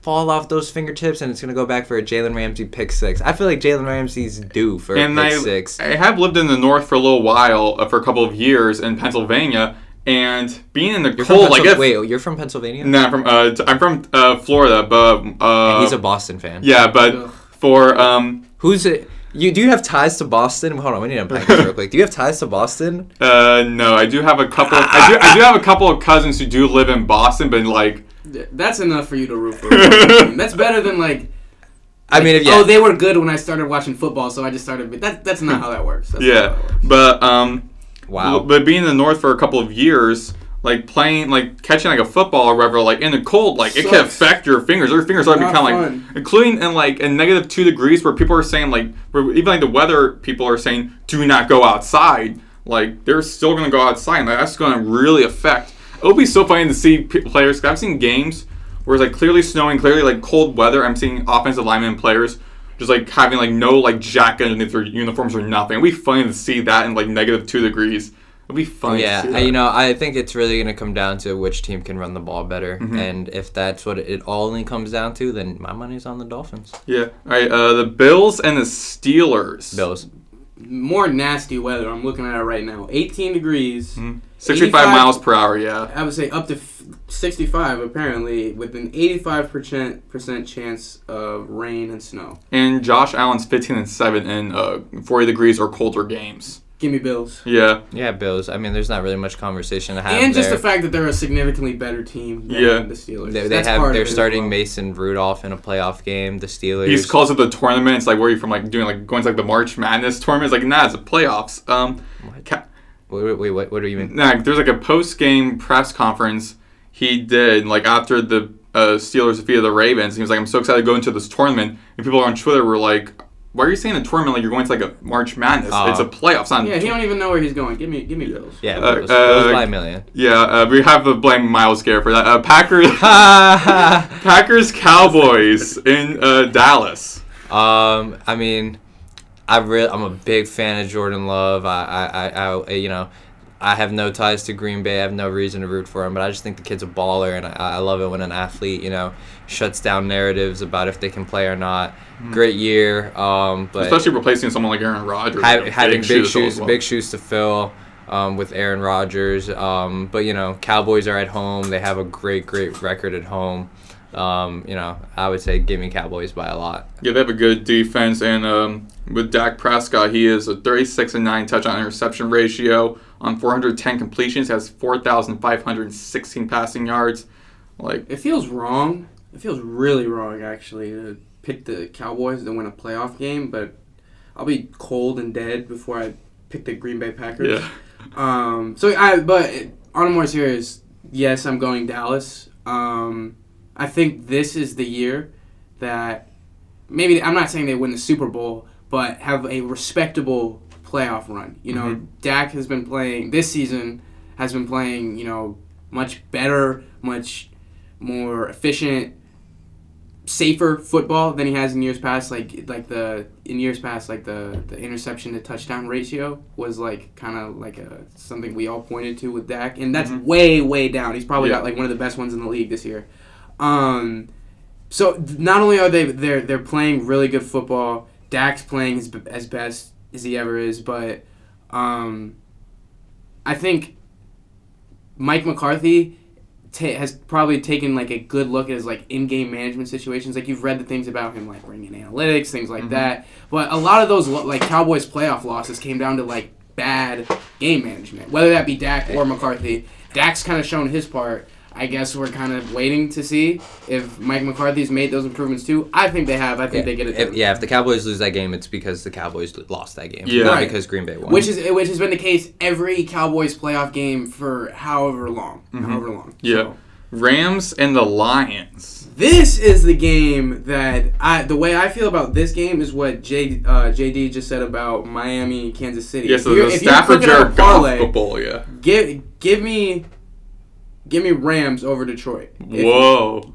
fall off those fingertips, and it's gonna go back for a Jalen Ramsey pick six. I feel like Jalen Ramsey's due for a and pick I, six. I have lived in the north for a little while, uh, for a couple of years in Pennsylvania, and being in the You're from cold, like if, wait, you're from Pennsylvania? No, I'm from uh, t- I'm from uh, Florida, but uh, He's a Boston fan. yeah, but Ugh. for um Who's it? You do you have ties to Boston? Hold on, we need to unpack this real quick. Do you have ties to Boston? uh no, I do have a couple. I do I do have a couple of cousins who do live in Boston, but like That's enough for you to root for. that's better than like. I mean, if yeah, Oh, they were good when I started watching football, so I just started. But that, that's not how that works. That's not yeah, how that works. but um wow. But being in the north for a couple of years, like playing like catching like a football or whatever like in the cold like it can affect your fingers. Your fingers are Not become like including in like in negative two degrees where people are saying like even like the weather people are saying do not go outside. Like they're still gonna go outside and like, that's gonna really affect. It would be so funny to see p- players 'cause I've seen games where it's like clearly snowing clearly like cold weather. I'm seeing offensive linemen and players just like having like no like jacket underneath their uniforms or nothing it'd be funny to see that in like negative two degrees it'd be funny Yeah, to see that. you know, I think it's really going to come down to which team can run the ball better, Mm-hmm. and if that's what it only comes down to, then my money's on the Dolphins. Yeah. All right. Uh, the Bills and the Steelers. Bills. More nasty weather. I'm looking at it right now. 18 degrees. Mm-hmm. 65 miles per hour. Yeah. I would say up to f- 65 apparently, with an 85% chance of rain and snow. And Josh Allen's 15 and seven in uh, 40 degrees or colder games. Give me Bills. Yeah. Yeah, Bills. I mean, there's not really much conversation to have and just there. the fact that they're a significantly better team than Yeah. the Steelers. They, they have they're starting well. Mason Rudolph in a playoff game. The Steelers. He's calls it the tournament. It's like where are you from like doing like going to like the March Madness tournament. It's like nah, it's the playoffs. Um, ca- Wait, wait, wait, what, what do you mean? nah, there's like a post game press conference he did like after the uh, Steelers defeated the Ravens. He was like, I'm so excited to go into this tournament. And people on Twitter were like, Why are you saying a tournament like you're going to like a March Madness? Uh, it's a playoffs. Not a Yeah, he don't even know where he's going. Give me, give me Bills. Yeah, Uh, Bills. uh, by a million. Yeah, uh, we have to blame Myles Garrett for that. Uh, Packers, Packers, Cowboys in uh, Dallas. Um, I mean, I really, I'm a big fan of Jordan Love. I, I, I, I, you know, I have no ties to Green Bay. I have no reason to root for him, but I just think the kid's a baller, and I, I love it when an athlete, you know, shuts down narratives about if they can play or not. Great year, um, but Especially replacing someone like Aaron Rodgers. ha- like having big fill shoes, well. big shoes to fill. Um, with Aaron Rodgers, um, but you know, Cowboys are at home. They have a great, great record at home. Um, you know, I would say give me Cowboys by a lot. Yeah, they have a good defense, and um, with Dak Prescott, he is a 36 and 9 touchdown interception ratio on 410 completions, has 4,516 passing yards. Like, It feels wrong. It feels really wrong, actually, to pick the Cowboys to win a playoff game, but I'll be cold and dead before I pick the Green Bay Packers. yeah, Um, so I, but on a more serious, yes, I'm going Dallas. Um, I think this is the year that maybe I'm not saying they win the Super Bowl, but have a respectable playoff run. You know, Mhm. Dak has been playing this season, has been playing, you know, much better, much more efficient, safer football than he has in years past. Like like the in years past, like the the interception to touchdown ratio was like kind of like a something we all pointed to with Dak, and that's Mhm. way way down. He's probably Yeah. got like one of the best ones in the league this year. Um, so not only are they they're they're playing really good football, Dak's playing as, as best as he ever is, but um, I think Mike McCarthy ta- has probably taken like a good look at his like in-game management situations. Like you've read the things about him, like bringing analytics, things like Mhm. that. But a lot of those like Cowboys playoff losses came down to like bad game management, whether that be Dak or McCarthy. Dak's kind of shown his part. I guess we're kind of waiting to see if Mike McCarthy's made those improvements too. I think they have. I think they get it. If, done. yeah, if the Cowboys lose that game, it's because the Cowboys lost that game. Yeah. not Right. because Green Bay won. Which is which has been the case every Cowboys playoff game for however long, Mhm. however long. Yeah. So, Rams and the Lions. this is the game that I. The way I feel about this game is what J, uh, JD just said about Miami, Kansas City. Yeah, so If the Stafford cooking up Jared Goff parlay, Bowl, yeah. Give give me, give me Rams over Detroit. If- Whoa.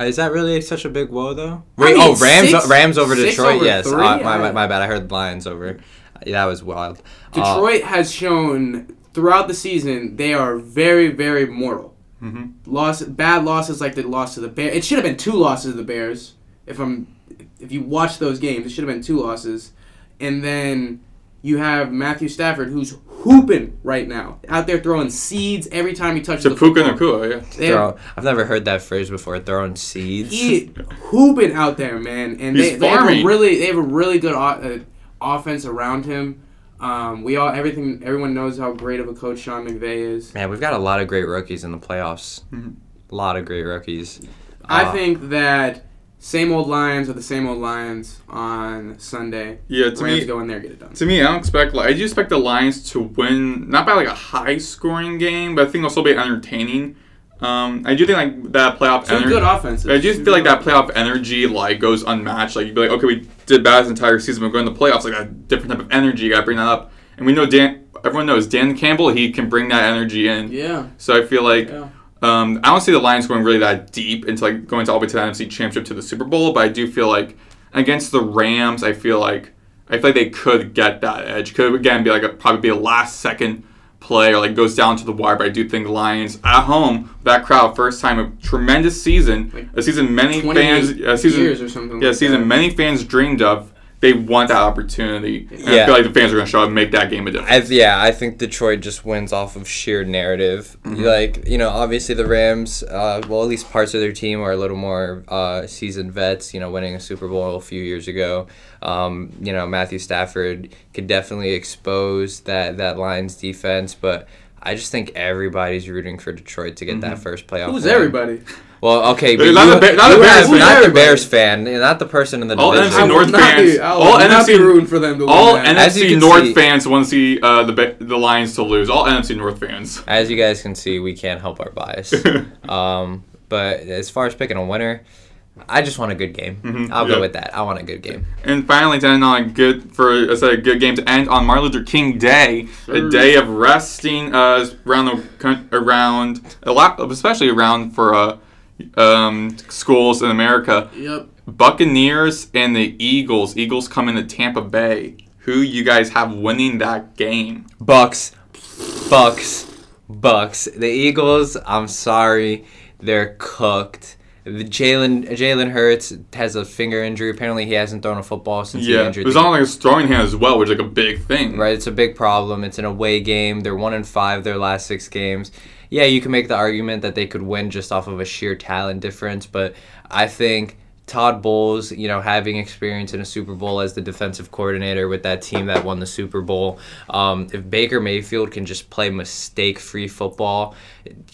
Uh, is that really such a big whoa though? I mean, oh, Rams, six- Rams over Detroit. over yes, three? uh, my, my, my bad. I heard Lions over. Yeah, that was wild. Uh, Detroit has shown throughout the season they are very very mortal. hmm loss bad losses like the loss to the Bears. It should have been two losses to the Bears. If I'm if you watch those games, it should have been two losses. And then you have Matthew Stafford who's hooping right now. Out there throwing seeds every time he touches To the Puka football. Nacua, yeah. They have- throw, I've never heard that phrase before. Throwing seeds. he hooping out there, man. And they, He's they have a farming. really they have a really good o- uh, offense around him. Um, we all everything everyone knows how great of a coach Sean McVay is. Man, we've got a lot of great rookies in the playoffs. Mhm. A lot of great rookies. I Uh, think that same old Lions are the same old Lions on Sunday. Yeah, to Rams me, go in there, get it done. to me, I don't expect. Like, I do expect the Lions to win, not by like a high scoring game, but I think it'll still be entertaining. Um, I do think like that playoff Two energy. good offenses. I just feel like that playoff energy like goes unmatched. Like you'd be like, okay, we did bad this entire season, but going to the playoffs, like a different type of energy. You gotta bring that up, and we know Dan. Everyone knows Dan Campbell. He can bring that energy in. Yeah. So I feel like Yeah. Um, I don't see the Lions going really that deep into like going to all the way to the NFC Championship to the Super Bowl, but I do feel like against the Rams, I feel like I feel like they could get that edge. Could again be like a, probably be a last second play or like goes down to the wire. But I do think Lions at home, that crowd, first time, a tremendous season, Like a season many fans, a season years or something. yeah, a season many fans dreamed of. They want that opportunity. And I feel like the fans are going to show up and make that game a difference. I, yeah, I think Detroit just wins off of sheer narrative. Like, you know, obviously the Rams, uh, well, at least parts of their team are a little more uh, seasoned vets, you know, winning a Super Bowl a few years ago. Um, you know, Matthew Stafford could definitely expose that, that Lions defense, but I just think everybody's rooting for Detroit to get that first playoff. Who's win. everybody? Well, okay, but Not you, the Bear- not the Bears have- fan. not the Bears fan, not the person in the All division. NFC I will North not fans- Be, all not NFC rooting for them to all win that. As you NFC North see- fans want to see uh, the the Lions to lose. All NFC North fans. As you guys can see, we can't help our bias. um, but as far as picking a winner, I just want a good game. Mhm, I'll yeah. go with that. I want a good game. And finally, to end on a good for I said a good game to end on Martin Luther King Day, a day of resting uh, around the around a lot, especially around for uh, um, schools in America. Yep. Buccaneers and the Eagles. Eagles come into Tampa Bay. Who you guys have winning that game? Bucks, Bucks, Bucks. The Eagles. I'm sorry, they're cooked. The Jalen Jalen Hurts has a finger injury. Apparently, he hasn't thrown a football since he Yeah, it injured. was on like his throwing hand as well, which is like a big thing. Right, it's a big problem. It's an away game. They're one in five their last six games. Yeah, you can make the argument that they could win just off of a sheer talent difference, but I think Todd Bowles, you know, having experience in a Super Bowl as the defensive coordinator with that team that won the Super Bowl, um, if Baker Mayfield can just play mistake-free football,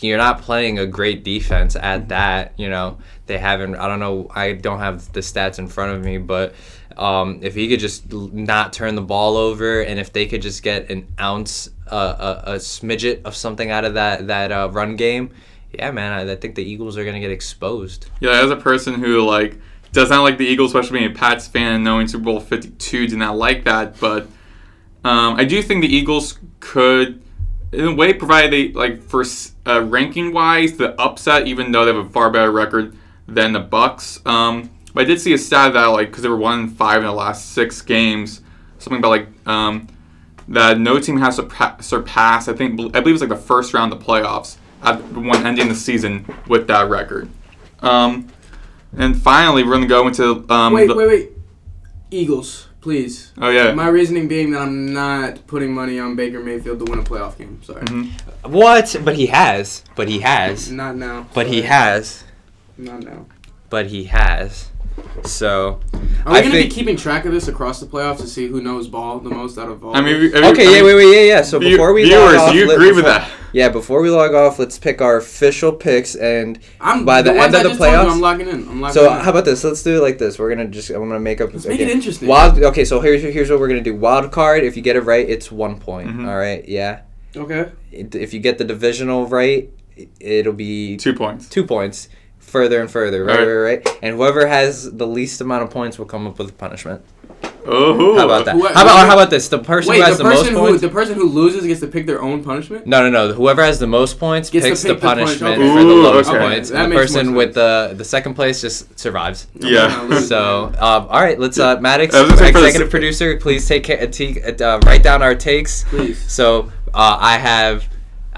you're not playing a great defense at that. You know, they haven't. I don't know. I don't have the stats in front of me, but um, if he could just not turn the ball over, and if they could just get an ounce, uh, a, a smidget of something out of that that uh, run game, yeah, man, I, I think the Eagles are gonna get exposed. Yeah, as a person who like does not like the Eagles, especially being a Pats fan knowing Super Bowl Fifty Two, did not like that. But um, I do think the Eagles could, in a way, provide they like for uh, ranking wise the upset, even though they have a far better record than the Bucks. Um, but I did see a stat that like because they were one five in the last six games, something about like um, that no team has surpa- surpassed. I think I believe it's like the first round of the playoffs at when ending the season with that record. Um, and finally, we're gonna go into um. wait, the- wait, wait. Eagles, please. Oh yeah. My reasoning being that I'm not putting money on Baker Mayfield to win a playoff game. Sorry. Mhm. What? But he has. But he has. Not now. But he has. Not now. But he has. So Are we I gonna think- be keeping track of this across the playoffs to see who knows ball the most out of all? I mean, of we- us? I mean- okay, I yeah, wait, wait, yeah, yeah. So view- before we viewers, log off, do you let- agree with before- that? Yeah, before we log off, let's pick our official picks and I'm by the ones end of the just told you, playoffs- I'm locking in. I'm locking So in. how about this? Let's do it like this. We're gonna just I'm gonna make up. Let's make it interesting. Wild. Okay, so here's here's what we're gonna do. Wild card. If you get it right, it's one point. Mhm. all right. Yeah. okay. It- If you get the divisional right, it'll be Two points. two points. Further and further. Right, Alright. right, right. And whoever has the least amount of points will come up with a punishment. Oh. How about that? Who- How about or how about this? The person Wait, who has the the, most person who points. the person who loses gets to pick their own punishment. No, no, no. Whoever has the most points Gets to picks the pick the punch- punishment okay. for the lowest okay. points. That and the person with the the second place just survives. Yeah. I'm gonna lose, So, um, all right, let's uh, Maddox, I was gonna say for the executive producer, please take care, take, uh, write down our takes. please. So, uh, I have,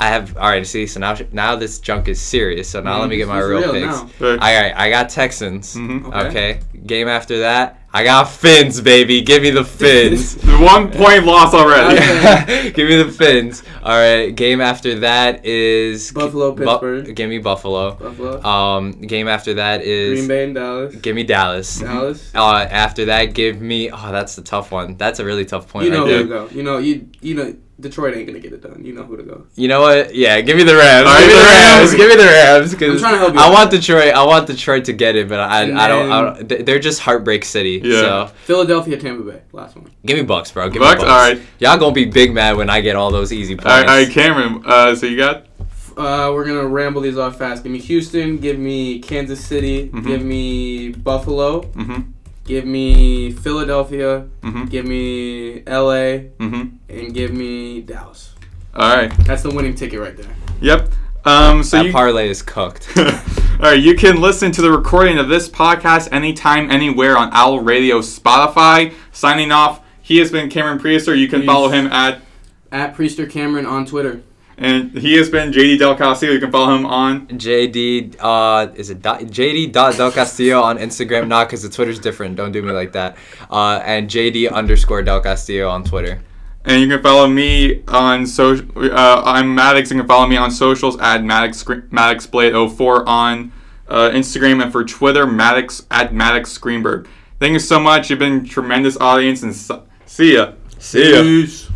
I have. All right, see, so now now this junk is serious. So now let me get my real, real picks. now. All right, I got Texans. Mhm. Okay. Okay. Game after that, I got Fins, baby. Give me the Fins. One point loss already. Okay. Give me the Fins. All right. Game after that is Buffalo, Bu- Pittsburgh. give me Buffalo. Buffalo. Um, game after that is Green Bay and Dallas. give me Dallas. Dallas. Uh, after that, give me. Oh, that's the tough one. That's a really tough point You know right who there. to go. You know you you know Detroit ain't gonna get it done. You know who to go. You know what? Yeah, give me the Rams. All right, give me the the Rams. Rams. Give me the Rams. I'm Because trying to help you I out. want Detroit. I want Detroit to get it, but I, I don't. I don't. they- They're just heartbreak city. Yeah. So Philadelphia, Tampa Bay. Last one. give me Bucks, bro. Give Bucks? me Bucks. All right. Y'all gonna be big mad when I get all those easy points. All right, all right, Cameron. Uh, so you got Uh, we're gonna ramble these off fast. Give me Houston. Give me Kansas City. Mhm. Give me Buffalo. mm-hmm, Give me Philadelphia. mm-hmm, Give me LA. mm-hmm. And give me Dallas. All right. That's the winning ticket right there. Yep. Um, so that you. parlay is cooked. All right, you can listen to the recording of this podcast anytime, anywhere on Owl Radio, Spotify. Signing off, he has been Cameron Priester. You can Peace. follow him at, At Priester Cameron on Twitter. And he has been JD Delcastillo. You can follow him on. JD, uh, is it dot, JD dot Delcastillo on Instagram? Not because the Twitter's different. Don't do me like that. Uh, and JD underscore Delcastillo on Twitter. And you can follow me on social. Uh, I'm Maddox. You can follow me on socials at Maddox Maddox Blade 04 on uh, Instagram and for Twitter Maddox at Maddox Greenberg. Thank you so much. You've been a tremendous audience and s- see ya. See ya. Peace.